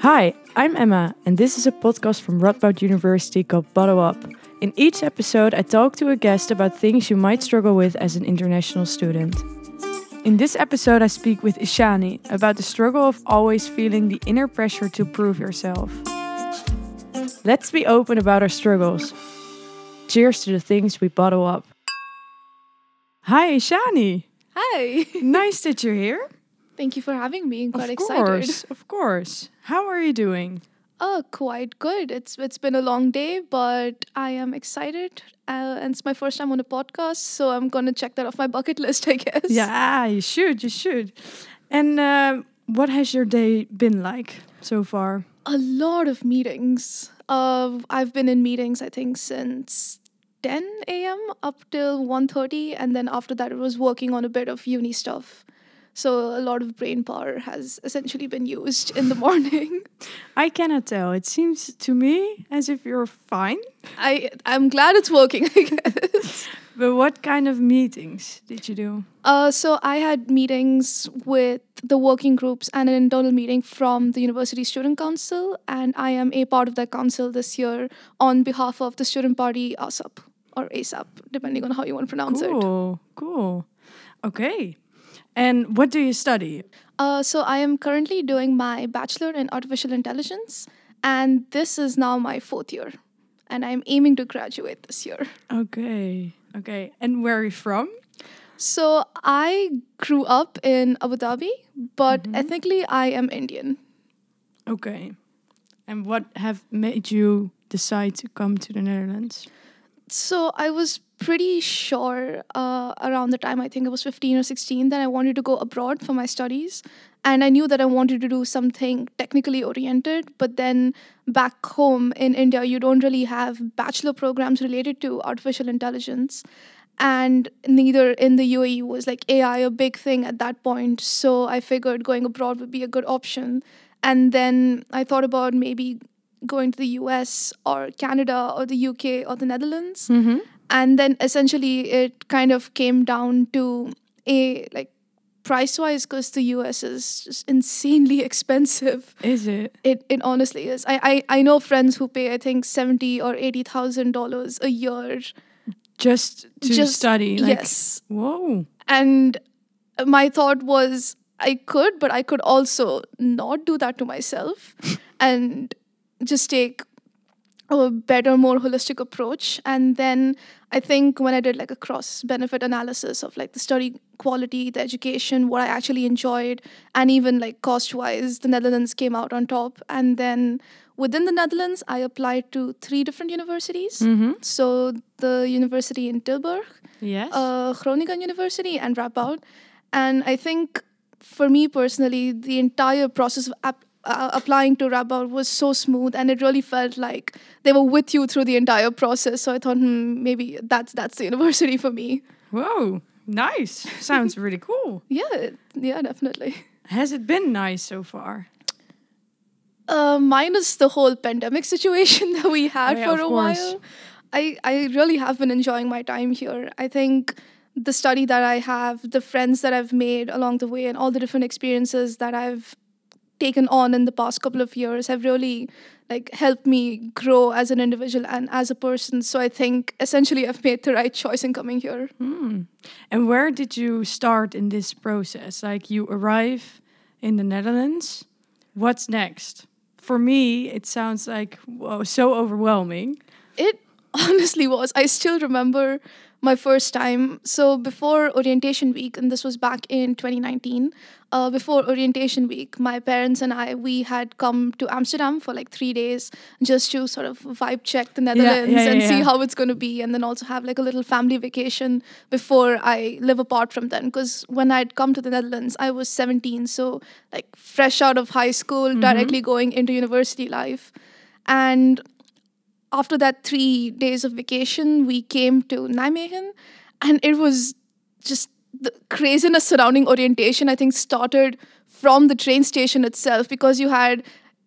Hi, I'm Emma, and this is a podcast from Radboud University called Bottle Up. In each episode, I talk to a guest about things you might struggle with as an international student. In this episode, I speak with Ishani about the struggle of always feeling the inner pressure to prove yourself. Let's be open about our struggles. Cheers to the things we bottle up. Hi, Ishani. Hi. Nice that you're here. Thank you for having me. I'm quite of excited. course, of course. How are you doing? Oh, quite good. It's it's been a long day, but I am excited. Uh, and it's my first time on a podcast, so I'm gonna check that off my bucket list, I guess. Yeah, you should. You should. And uh, what has your day been like so far? A lot of meetings. Uh, I've been in meetings, I think, since 10 a.m. up till 1:30, and then after that, it was working on a bit of uni stuff. So a lot of brain power has essentially been used in the morning. I cannot tell. It seems to me as if you're fine. I I'm glad it's working. I guess. But what kind of meetings did you do? Uh, so I had meetings with the working groups and an internal meeting from the University Student Council, and I am a part of that council this year on behalf of the student party ASAP or ASAP, depending on how you want to pronounce it. Cool, cool. Okay. And what do you study? Uh, so I am currently doing my bachelor in artificial intelligence, and this is now my fourth year, and I'm aiming to graduate this year. Okay, okay. And where are you from? So I grew up in Abu Dhabi, but ethnically I am Indian. Okay. And what have made you decide to come to the Netherlands? So I was pretty sure uh, around the time I think I was 15 or 16 that I wanted to go abroad for my studies. And I knew that I wanted to do something technically oriented. But then back home in India, you don't really have bachelor programs related to artificial intelligence. And neither in the UAE was like AI a big thing at that point. So I figured going abroad would be a good option. And then I thought about maybe going to the US or Canada or the UK or the Netherlands. Mm-hmm. And then essentially it kind of came down to a like price wise because the US is just insanely expensive. Is it? It it honestly is. I, I, I know friends who pay I think seventy or eighty thousand dollars a year. Just to Just- study? Like, yes. Whoa. And my thought was I could, but I could also not do that to myself and just take a better, more holistic approach. And then I think when I did like a cross benefit analysis of like the study quality, the education, what I actually enjoyed, and even like cost wise, the Netherlands came out on top. And then within the Netherlands, I applied to three different universities. Mm-hmm. So the university in Tilburg, Yes. uh, Groningen University and Radboud. And I think for me personally, the entire process of ap- uh, applying to Radboud was so smooth, and it really felt like they were with you through the entire process. So I thought, hmm, maybe that's that's the university for me. Whoa. Nice. Sounds really cool. Yeah, yeah, definitely. Has it been nice so far? Uh, minus the whole pandemic situation that we had Oh, yeah, for a course. while, I, I really have been enjoying my time here. I think the study that I have, the friends that I've made along the way, and all the different experiences that I've taken on in the past couple of years have really like helped me grow as an individual and as a person. So I think essentially I've made the right choice in coming here. Hmm. And where did you start in this process? Like you arrive in the Netherlands. What's next? For me, it sounds like whoa, so overwhelming. It honestly was. I still remember my first time. So before orientation week, and this was back in 2019. Uh, before orientation week, my parents and I we had come to Amsterdam for like three days just to sort of vibe check the Netherlands yeah, and yeah, see how it's going to be, and then also have like a little family vacation before I live apart from them. Because when I'd come to the Netherlands, I was 17, so like fresh out of high school, directly going into university life, and after that three days of vacation, we came to Nijmegen, and it was just the craziness surrounding orientation. I think started from the train station itself because you had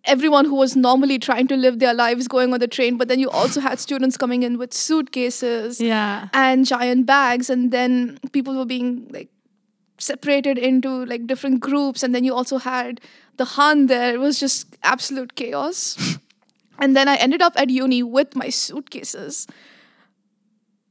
everyone who was normally trying to live their lives going on the train, but then you also had students coming in with suitcases Yeah. and giant bags, and then people were being like separated into like different groups and then you also had the HAN there it was just absolute chaos. and then I ended up at uni with my suitcases.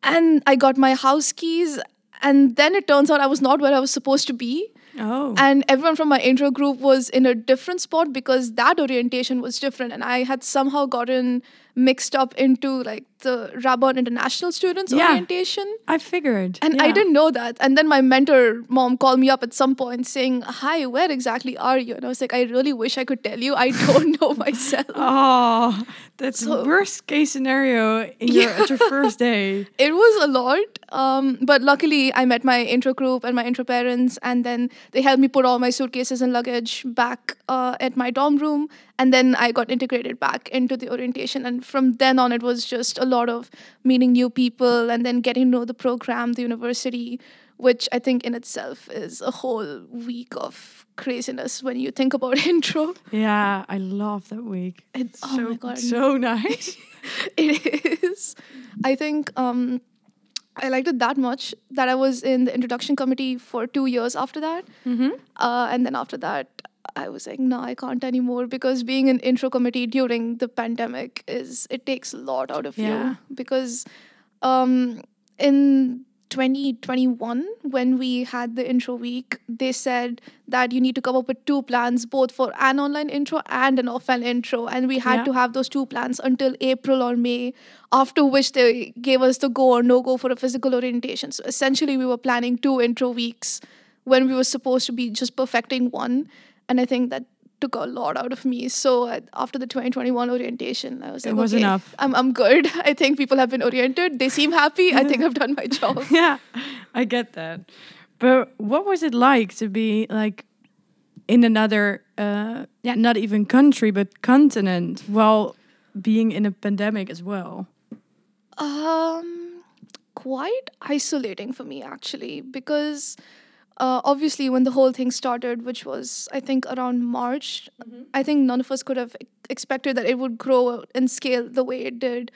And I got my house keys. And then it turns out I was not where I was supposed to be. Oh. And everyone from my intro group was in a different spot because that orientation was different. And I had somehow gotten mixed up into like the Radboud International Students Yeah. orientation. I figured. And I didn't know that. And then my mentor mom called me up at some point saying, Hi, where exactly are you? And I was like, I really wish I could tell you. I don't know myself. Oh, that's So- worst case scenario in your at your first day. it was a lot. Um, but luckily, I met my intro group and my intro parents, and then they helped me put all my suitcases and luggage back uh, at my dorm room. And then I got integrated back into the orientation. And from then on, it was just a lot of meeting new people and then getting to know the program, the university, which I think in itself is a whole week of craziness when you think about intro. Yeah, I love that week. it's oh so, my God. so nice. it is. I think um, I liked it that much that I was in the introduction committee for two years after that. mm-hmm. Uh, and then after that, I was like, no, I can't anymore because being an intro committee during the pandemic is it takes a lot out of Yeah. you because um, in 2021 when we had the intro week they said that you need to come up with two plans both for an online intro and an offline intro and we had Yeah. to have those two plans until april or may after which they gave us the go or no go for a physical orientation so essentially we were planning two intro weeks when we were supposed to be just perfecting one and i think that took a lot out of me so uh, after the 2021 orientation i was It like was okay, enough. I'm, I'm good i think people have been oriented they seem happy i think i've done my job yeah, I get that. But what was it like to be like in another, uh, yeah, not even country, but continent while being in a pandemic as well? Um, quite isolating for me actually because uh, obviously when the whole thing started, which was I think around March, I think none of us could have expected that it would grow and scale the way it did.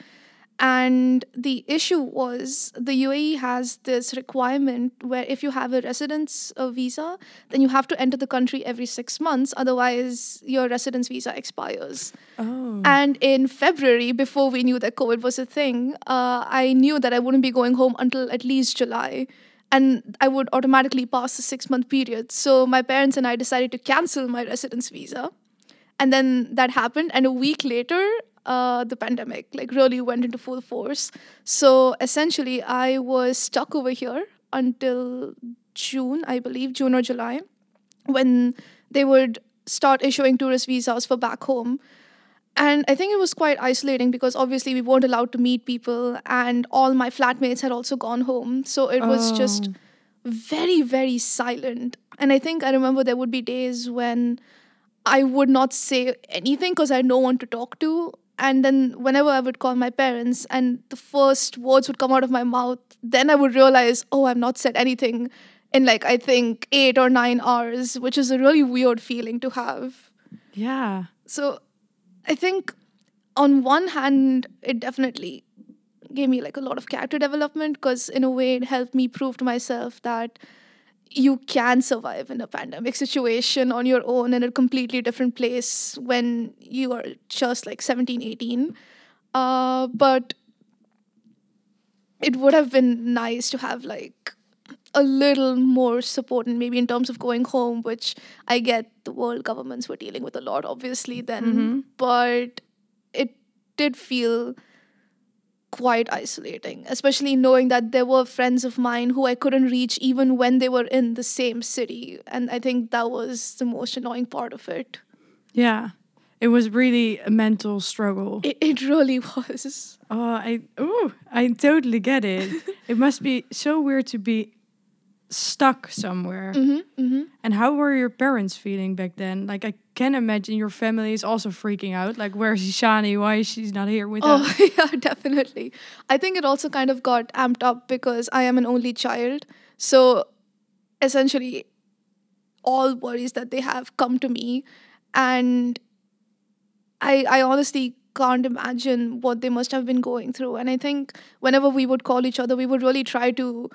And the issue was the UAE has this requirement where if you have a residence uh, visa, then you have to enter the country every six months, otherwise your residence visa expires. Oh, And in February, before we knew that COVID was a thing, uh, I knew that I wouldn't be going home until at least July. And I would automatically pass the six month period. So my parents and I decided to cancel my residence visa. And then that happened. And a week later, uh, the pandemic like really went into full force. So essentially, I was stuck over here until June, I believe, June or July, when they would start issuing tourist visas for back home. And I think it was quite isolating because obviously we weren't allowed to meet people, and all my flatmates had also gone home. So it was just Oh. very, very silent. And I think I remember there would be days when I would not say anything because I had no one to talk to. And then whenever I would call my parents and the first words would come out of my mouth, then I would realize, oh, I've not said anything in like, I think eight or nine hours, which is a really weird feeling to have. yeah. So I think on one hand, it definitely gave me like a lot of character development because in a way it helped me prove to myself that you can survive in a pandemic situation on your own in a completely different place when you are just like 17 18 uh, but it would have been nice to have like a little more support and maybe in terms of going home which i get the world governments were dealing with a lot obviously then mm-hmm. but it did feel quite isolating especially knowing that there were friends of mine who i couldn't reach even when they were in the same city and i think that was the most annoying part of it Yeah. It was really a mental struggle. it, it really was Oh, I ooh, I totally get it. it must be so weird to be stuck somewhere. hmm hmm And how were your parents feeling back then? Like I can imagine your family is also freaking out. Like where's Ishani? Why is she not here with Oh, us? Oh, yeah, definitely. I think it also kind of got amped up because I am an only child. So essentially, all worries that they have come to me. And I, I honestly can't imagine what they must have been going through. And I think whenever we would call each other, we would really try to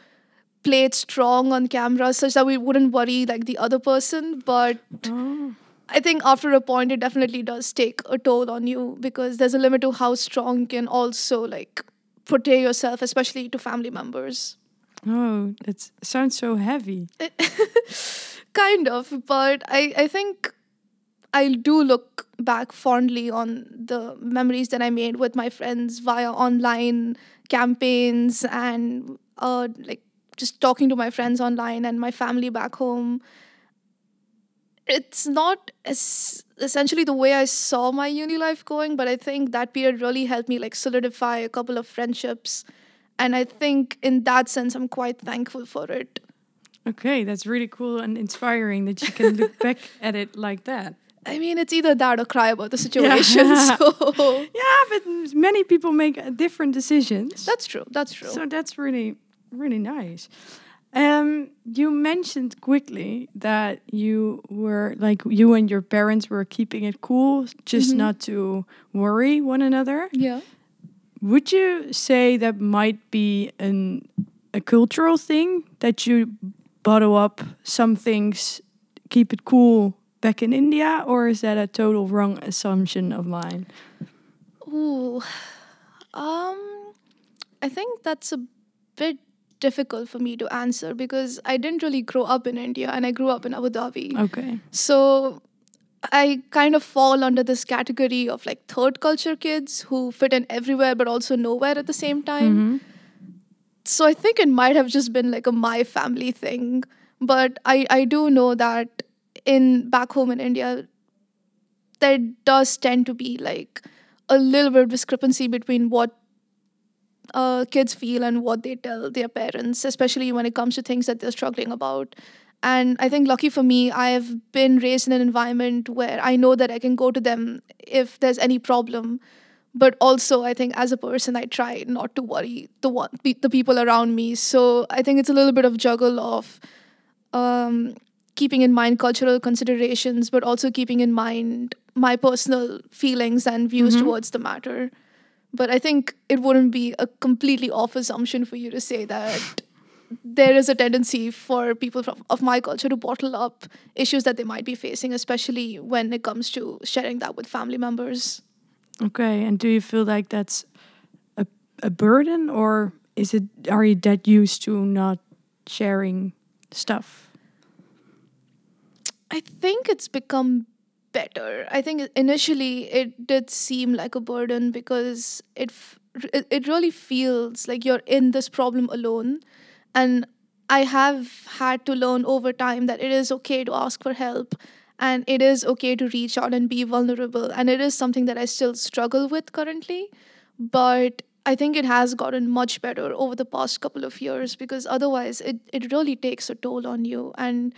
play it strong on camera such that we wouldn't worry like the other person. But Oh. I think after a point, it definitely does take a toll on you because there's a limit to how strong you can also like portray yourself, especially to family members. Oh, that sounds so heavy. kind of, but I, I think I do look back fondly on the memories that I made with my friends via online campaigns and uh, like just talking to my friends online and my family back home. It's not as essentially the way I saw my uni life going, but I think that period really helped me like solidify a couple of friendships. And I think in that sense, I'm quite thankful for it. Okay, that's really cool and inspiring that you can look back at it like that. I mean, it's either that or cry about the situation. Yeah. So Yeah, but many people make different decisions. that's true. That's true. So that's really, really nice. Um, you mentioned quickly that you were like you and your parents were keeping it cool, just Mhm. not to worry one another. yeah. Would you say that might be an a cultural thing that you bottle up some things, keep it cool back in India, or is that a total wrong assumption of mine? Ooh. Um, I think that's a bit difficult for me to answer because I didn't really grow up in India and I grew up in Abu Dhabi. Okay. So I kind of fall under this category of like third culture kids who fit in everywhere but also nowhere at the same time. Mhm. So I think it might have just been like a my family thing. But I, I do know that in back home in India, there does tend to be like a little bit of discrepancy between what uh, kids feel and what they tell their parents, especially when it comes to things that they're struggling about. And I think, lucky for me, I have been raised in an environment where I know that I can go to them if there's any problem. But also, I think as a person, I try not to worry the one the people around me. So I think it's a little bit of juggle of um, keeping in mind cultural considerations, but also keeping in mind my personal feelings and views Mhm. towards the matter. But I think it wouldn't be a completely off assumption for you to say that there is a tendency for people from, of my culture to bottle up issues that they might be facing, especially when it comes to sharing that with family members. Okay. And do you feel like that's a a burden, or is it are you that used to not sharing stuff? I think it's become better. I think initially it did seem like a burden because it it, really feels like you're in this problem alone. And I have had to learn over time that it is okay to ask for help and it is okay to reach out and be vulnerable. And it is something that I still struggle with currently but I think it has gotten much better over the past couple of years because otherwise it, it really takes a toll on you. And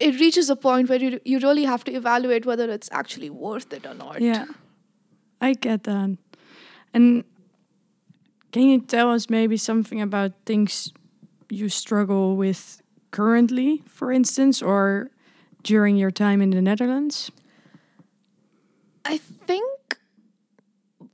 it reaches a point where you, you really have to evaluate whether it's actually worth it or not. Yeah, I get that. And can you tell us maybe something about things you struggle with currently, for instance, or during your time in the Netherlands? I think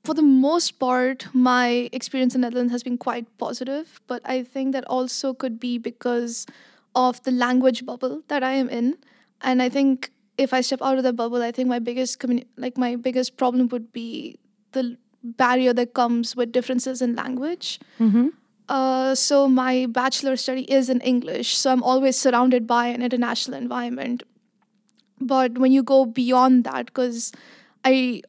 for the most part, my experience in Netherlands has been quite positive, but I think that also could be because of the language bubble that I am in. And I think if I step out of the bubble, I think my biggest communi- like my biggest problem would be the barrier that comes with differences in language. Mm-hmm. Uh, so my bachelor study is in English, so I'm always surrounded by an international environment. But when you go beyond that, because I,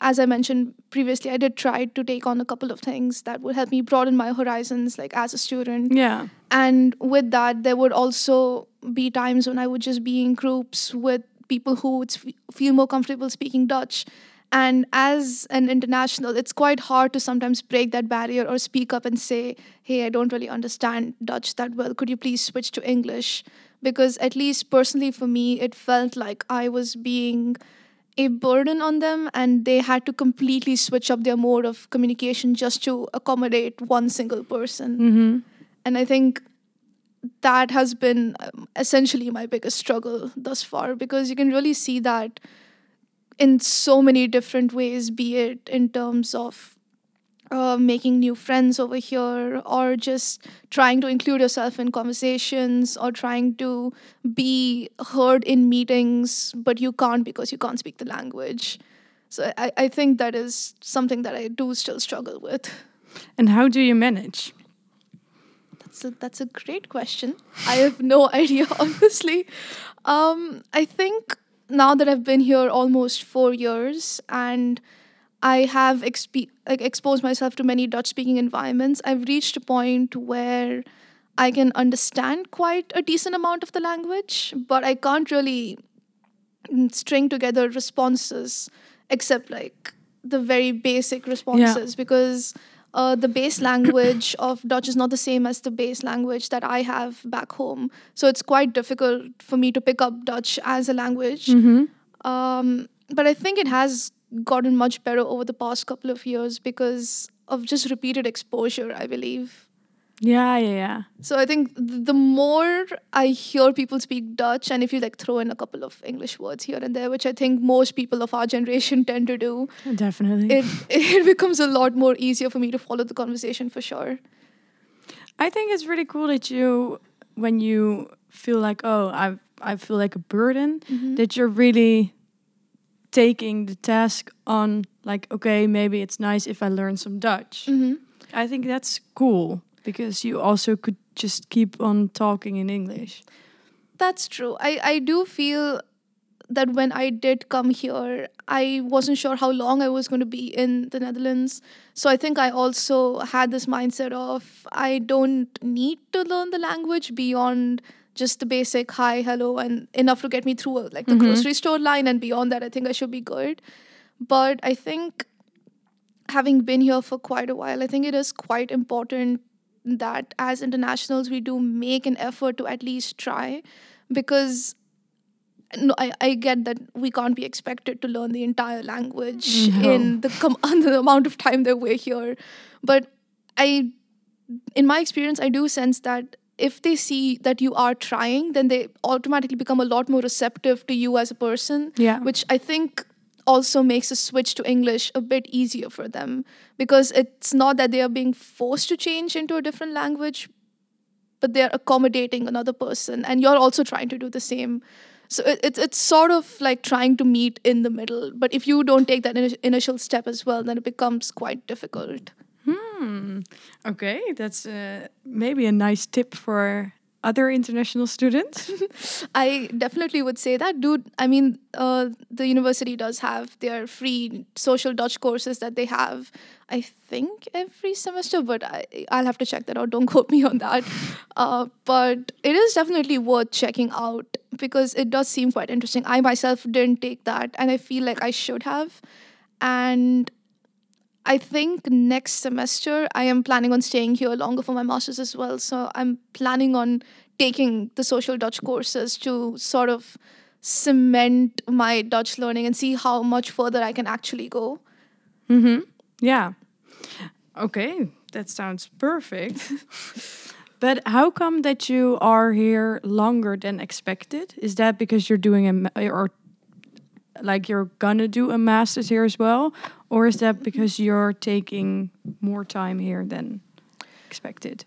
as I mentioned previously, I did try to take on a couple of things that would help me broaden my horizons, like as a student. Yeah. And with that, there would also be times when I would just be in groups with people who would feel more comfortable speaking Dutch. And as an international, it's quite hard to sometimes break that barrier or speak up and say, hey, I don't really understand Dutch that well. Could you please switch to English? Because, at least personally for me, it felt like I was being a burden on them and they had to completely switch up their mode of communication just to accommodate one single person. Mm-hmm. And I think that has been um, essentially my biggest struggle thus far because you can really see that in so many different ways, be it in terms of uh, making new friends over here or just trying to include yourself in conversations or trying to be heard in meetings but you can't because you can't speak the language. So i, I think that is something that i do still struggle with. And how do you manage? that's a, that's a great question. I have no idea honestly. Um, i think now that i've been here almost four years and I have exp- like exposed myself to many Dutch speaking environments. I've reached a point where I can understand quite a decent amount of the language, but I can't really mm, string together responses except like the very basic responses because uh, the base language of Dutch is not the same as the base language that I have back home. So it's quite difficult for me to pick up Dutch as a language. Um, but I think it has gotten much better over the past couple of years because of just repeated exposure, I believe. Yeah, yeah, yeah. So I think the more I hear people speak Dutch, and if you like throw in a couple of English words here and there, which I think most people of our generation tend to do, Definitely. it it becomes a lot more easier for me to follow the conversation for sure. I think it's really cool that you, when you feel like, oh, I, I feel like a burden, mm-hmm. that you're really taking the task on, like, okay, maybe it's nice if I learn some Dutch. hmm I think that's cool because you also could just keep on talking in English. That's true. I, I do feel that when I did come here, I wasn't sure how long I was going to be in the Netherlands. So I think I also had this mindset of I don't need to learn the language beyond just the basic hi, hello, and enough to get me through like the mm-hmm. grocery store line. And beyond that, I think I should be good. But I think having been here for quite a while, I think it is quite important that as internationals we do make an effort to at least try because no, I, I get that we can't be expected to learn the entire language mm-hmm. No. in the, com- the amount of time that we're here. But I, in my experience, I do sense that if they see that you are trying, then they automatically become a lot more receptive to you as a person Yeah. which I think also makes a switch to English a bit easier for them because it's not that they are being forced to change into a different language, but they're accommodating another person, and you're also trying to do the same. So it, it's it's sort of like trying to meet in the middle. But if you don't take that ini- initial step as well, then it becomes quite difficult. Hmm. Okay, that's uh, maybe a nice tip for other international students. I definitely would say that, dude. I mean, uh, the university does have their free social Dutch courses that they have. I think every semester, but I, I'll have to check that out. Don't quote me on that. Uh, but it is definitely worth checking out because it does seem quite interesting. I myself didn't take that, and I feel like I should have. And I think next semester I am planning on staying here longer for my masters as well. So I'm planning on taking the social Dutch courses to sort of cement my Dutch learning and see how much further I can actually go. Mm-hmm. Yeah. Okay, that sounds perfect. but how come that you are here longer than expected? Is that because you're doing a or like you're gonna do a master's here as well, or is that because you're taking more time here than expected?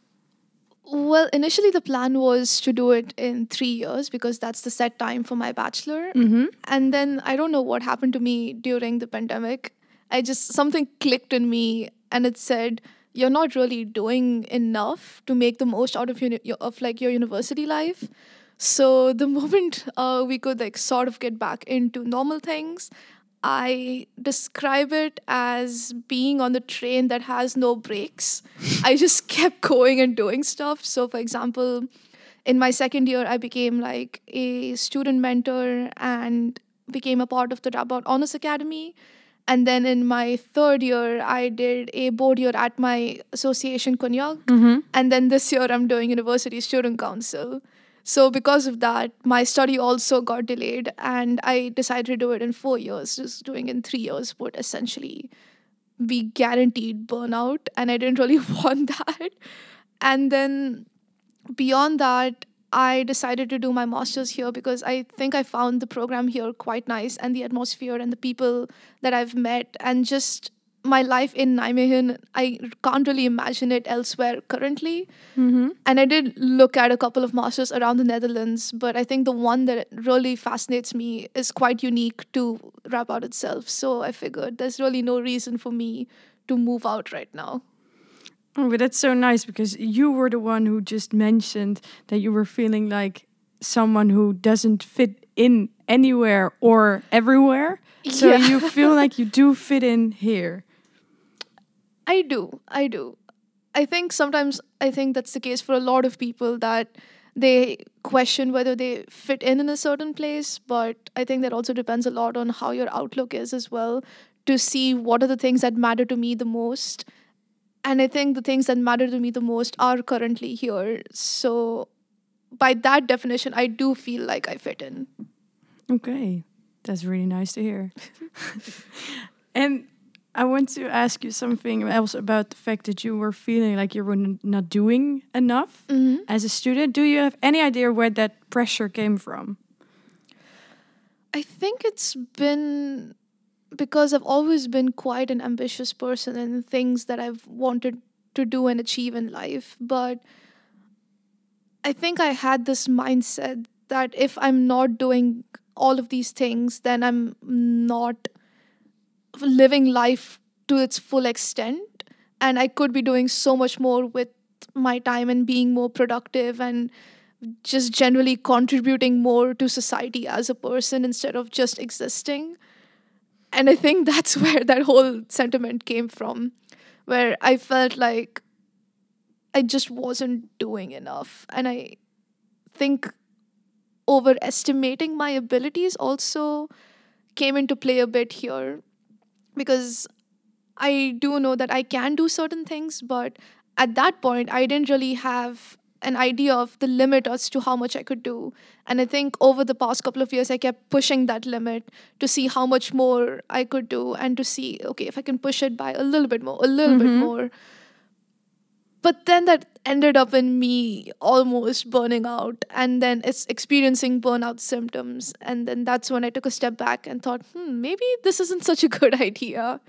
Well, initially the plan was to do it in three years because that's the set time for my bachelor. Mm-hmm. And then I don't know what happened to me during the pandemic. I just something clicked in me and it said you're not really doing enough to make the most out of of like your university life. So the moment uh, we could like sort of get back into normal things, I describe it as being on the train that has no brakes. I just kept going and doing stuff. So, for example, in my second year, I became like a student mentor and became a part of the Radboud Honors Academy. And then in my third year, I did a board year at my association, CognAC. And then this year, I'm doing University Student Council. So because of that, my study also got delayed, and I decided to do it in four years. Just doing in three years would essentially be guaranteed burnout, and I didn't really want that. And then beyond that, I decided to do my master's here because I think I found the program here quite nice, and the atmosphere and the people that I've met, and just my life in Nijmegen, I can't really imagine it elsewhere currently. Mm-hmm. And I did look at a couple of masters around the Netherlands, but I think the one that really fascinates me is quite unique to Radboud itself. So I figured there's really no reason for me to move out right now. Oh, but that's so nice because you were the one who just mentioned that you were feeling like someone who doesn't fit in anywhere or everywhere. So Yeah. you feel like you do fit in here. I do. I do. I think sometimes I think that's the case for a lot of people that they question whether they fit in in a certain place, but I think that also depends a lot on how your outlook is as well to see what are the things that matter to me the most. And I think the things that matter to me the most are currently here. So by that definition, I do feel like I fit in. Okay, that's really nice to hear. and I want to ask you something else about the fact that you were feeling like you were not doing enough mm-hmm. as a student. Do you have any idea where that pressure came from? I think it's been because I've always been quite an ambitious person in things that I've wanted to do and achieve in life. But I think I had this mindset that if I'm not doing all of these things, then I'm not living life to its full extent. And I could be doing so much more with my time and being more productive and just generally contributing more to society as a person instead of just existing. And I think that's where that whole sentiment came from, where I felt like I just wasn't doing enough. And I think overestimating my abilities also came into play a bit here because I do know that I can do certain things, but at that point, I didn't really have an idea of the limit as to how much I could do. And I think over the past couple of years, I kept pushing that limit to see how much more I could do and to see, okay, if I can push it by a little bit more, a little bit mm-hmm. more. But then that ended up in me almost burning out and then it's experiencing burnout symptoms. And then that's when I took a step back and thought, hmm, maybe this isn't such a good idea.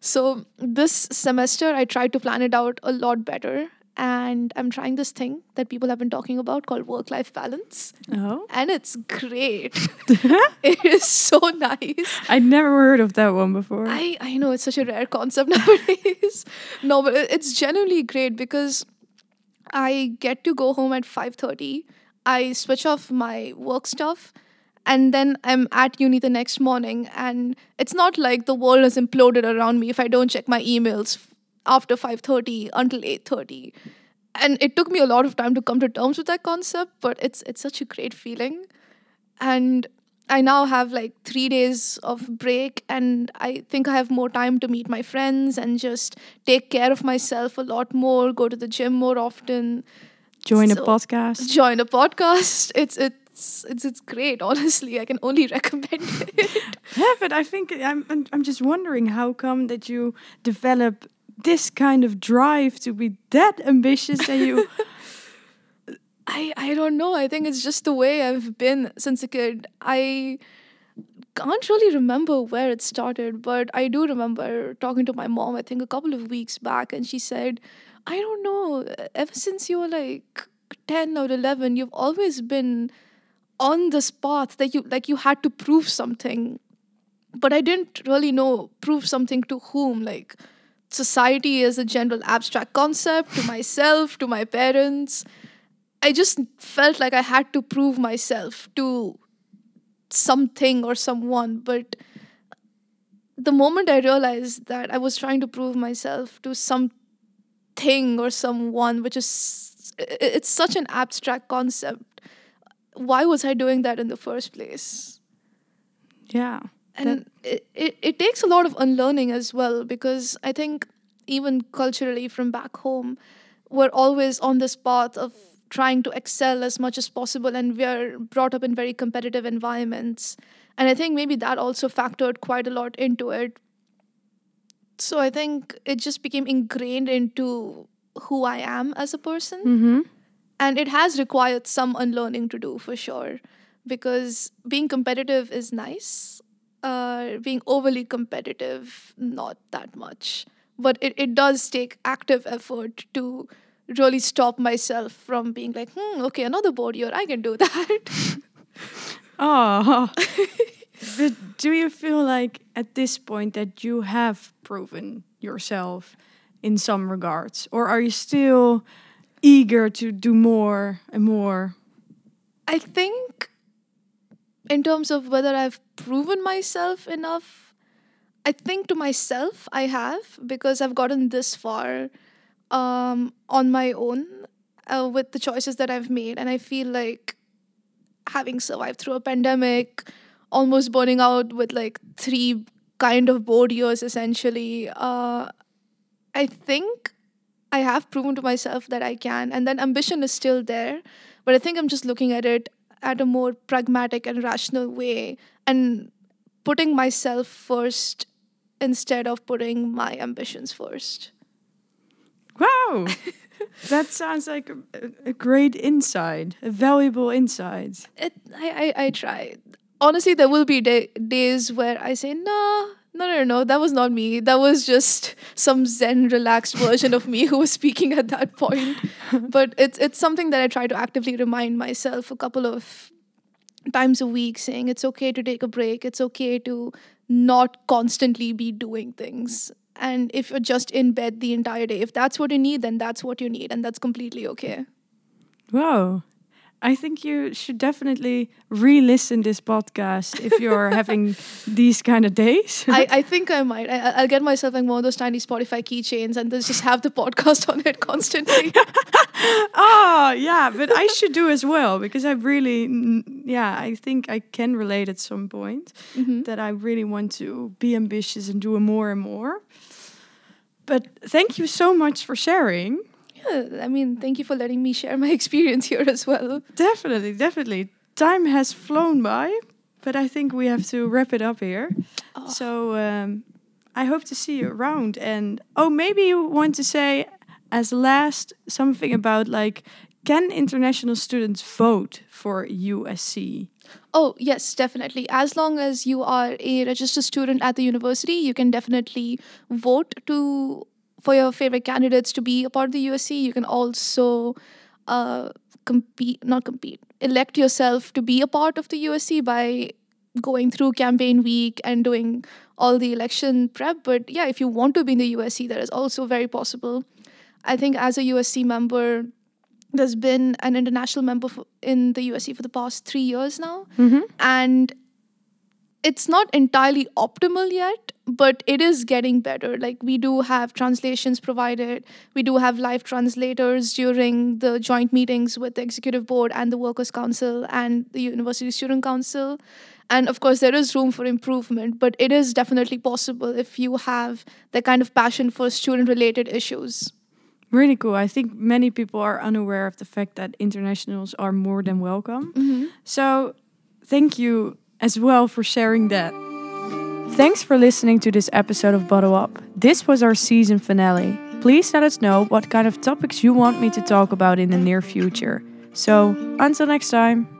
So this semester, I tried to plan it out a lot better. And I'm trying this thing that people have been talking about called work life balance. Oh, And it's great. it is so nice. I never heard of that one before. I, I know it's such a rare concept nowadays. no, but it's genuinely great because I get to go home at 5:30. I switch off my work stuff and then I'm at uni the next morning and it's not like the world has imploded around me if I don't check my emails after 5:30 until 8:30. And it took me a lot of time to come to terms with that concept, but it's it's such a great feeling. And I now have like three days of break, and I think I have more time to meet my friends and just take care of myself a lot more, go to the gym more often, Join a podcast. join a podcast. It's it's it's it's great. Honestly, I can only recommend it. Yeah, but I think I'm, I'm I'm just wondering how come that you develop this kind of drive to be that ambitious that you I I don't know. I think it's just the way I've been since a kid. I can't really remember where it started, but I do remember talking to my mom. I think a couple of weeks back, and she said, "I don't know. Ever since you were like ten or eleven, you've always been on this path that you like you had to prove something, but I didn't really know prove something to whom. Like society is a general abstract concept to myself, to my parents." I just felt like I had to prove myself to something or someone. But the moment I realized that I was trying to prove myself to something or someone, which is, it's such an abstract concept. Why was I doing that in the first place? yeah and it, it, it takes a lot of unlearning as well because i think even culturally from back home we're always on this path of trying to excel as much as possible and we're brought up in very competitive environments. And i think maybe that also factored quite a lot into it. So i think it just became ingrained into who i am as a person. Mm-hmm. and it has required some unlearning to do for sure because being competitive is nice uh, being overly competitive, not that much. But it, it does take active effort to really stop myself from being like, hmm, okay, another board year, I can do that. Oh, but do you feel like at this point that you have proven yourself in some regards, or are you still eager to do more and more? I think, in terms of whether I've proven myself enough, I think to myself I have because I've gotten this far um, on my own uh, with the choices that I've made. And I feel like having survived through a pandemic, almost burning out with like three kind of board years essentially, uh, I think I have proven to myself that I can. And then ambition is still there. But I think I'm just looking at it at a more pragmatic and rational way and putting myself first instead of putting my ambitions first. Wow, that sounds like a, a great insight, a valuable insight. It, I, I, I try. Honestly, there will be day, days where I say, nah, no, no, no, that was not me. That was just some zen, relaxed version of me who was speaking at that point. but it's it's something that I try to actively remind myself a couple of times a week, saying it's okay to take a break. It's okay to not constantly be doing things. And if you're just in bed the entire day, if that's what you need, then that's what you need, and that's completely okay. Wow. I think you should definitely re-listen this podcast if you're having these kind of days. I, I think I might. I, I'll get myself like one of those tiny Spotify keychains and just have the podcast on it constantly. oh yeah, but I should do as well because I really, mm, yeah, I think I can relate at some point Mhm. that I really want to be ambitious and do more and more. But thank you so much for sharing. Yeah, I mean, thank you for letting me share my experience here as well. Definitely, definitely. Time has flown by, but I think we have to wrap it up here. Oh. So um, I hope to see you around. And oh, maybe you want to say as last something about like, can international students vote for USC? Oh, yes, definitely. As long as you are a registered student at the university, you can definitely vote to for your favorite candidates to be a part of the USC. You can also uh, compete, not compete, elect yourself to be a part of the USC by going through campaign week and doing all the election prep. But yeah, if you want to be in the USC, that is also very possible. I think as a USC member, there's been an international member for, in the USC for the past three years now Mm-hmm. and it's not entirely optimal yet but it is getting better like we do have translations provided we do have live translators during the joint meetings with the executive board and the workers council and the university student council and of course there is room for improvement but it is definitely possible if you have the kind of passion for student related issues Really cool. I think many people are unaware of the fact that internationals are more than welcome. Mm-hmm. So, thank you as well for sharing that. Thanks for listening to this episode of Bottle Up. This was our season finale. Please let us know what kind of topics you want me to talk about in the near future. So, until next time.